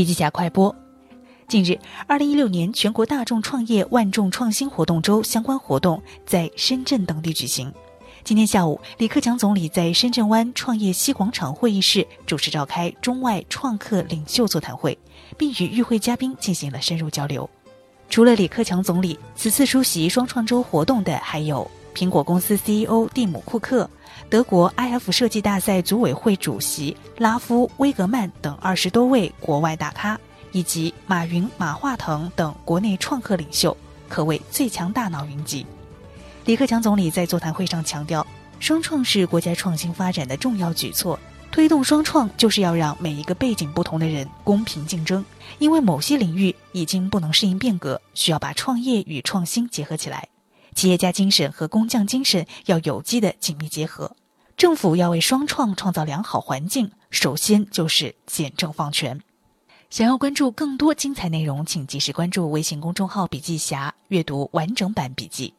笔记侠快播。近日，二零一六年全国大众创业万众创新活动周相关活动在深圳等地举行。今天下午，李克强总理在深圳湾创业西广场会议室主持召开中外创客领袖座谈会，并与与会嘉宾进行了深入交流。除了李克强总理，此次出席双创周活动的还有苹果公司 CEO 蒂姆·库克、德国 IF 设计大赛组委会主席拉夫·威格曼等二十多位国外大咖。以及马云、马化腾等国内创客领袖，可谓最强大脑云集。李克强总理在座谈会上强调，双创是国家创新发展的重要举措，推动双创就是要让每一个背景不同的人公平竞争。因为某些领域已经不能适应变革，需要把创业与创新结合起来，企业家精神和工匠精神要有机的紧密结合。政府要为双创创造良好环境，首先就是简政放权。想要关注更多精彩内容，请及时关注微信公众号“笔记侠”，阅读完整版笔记。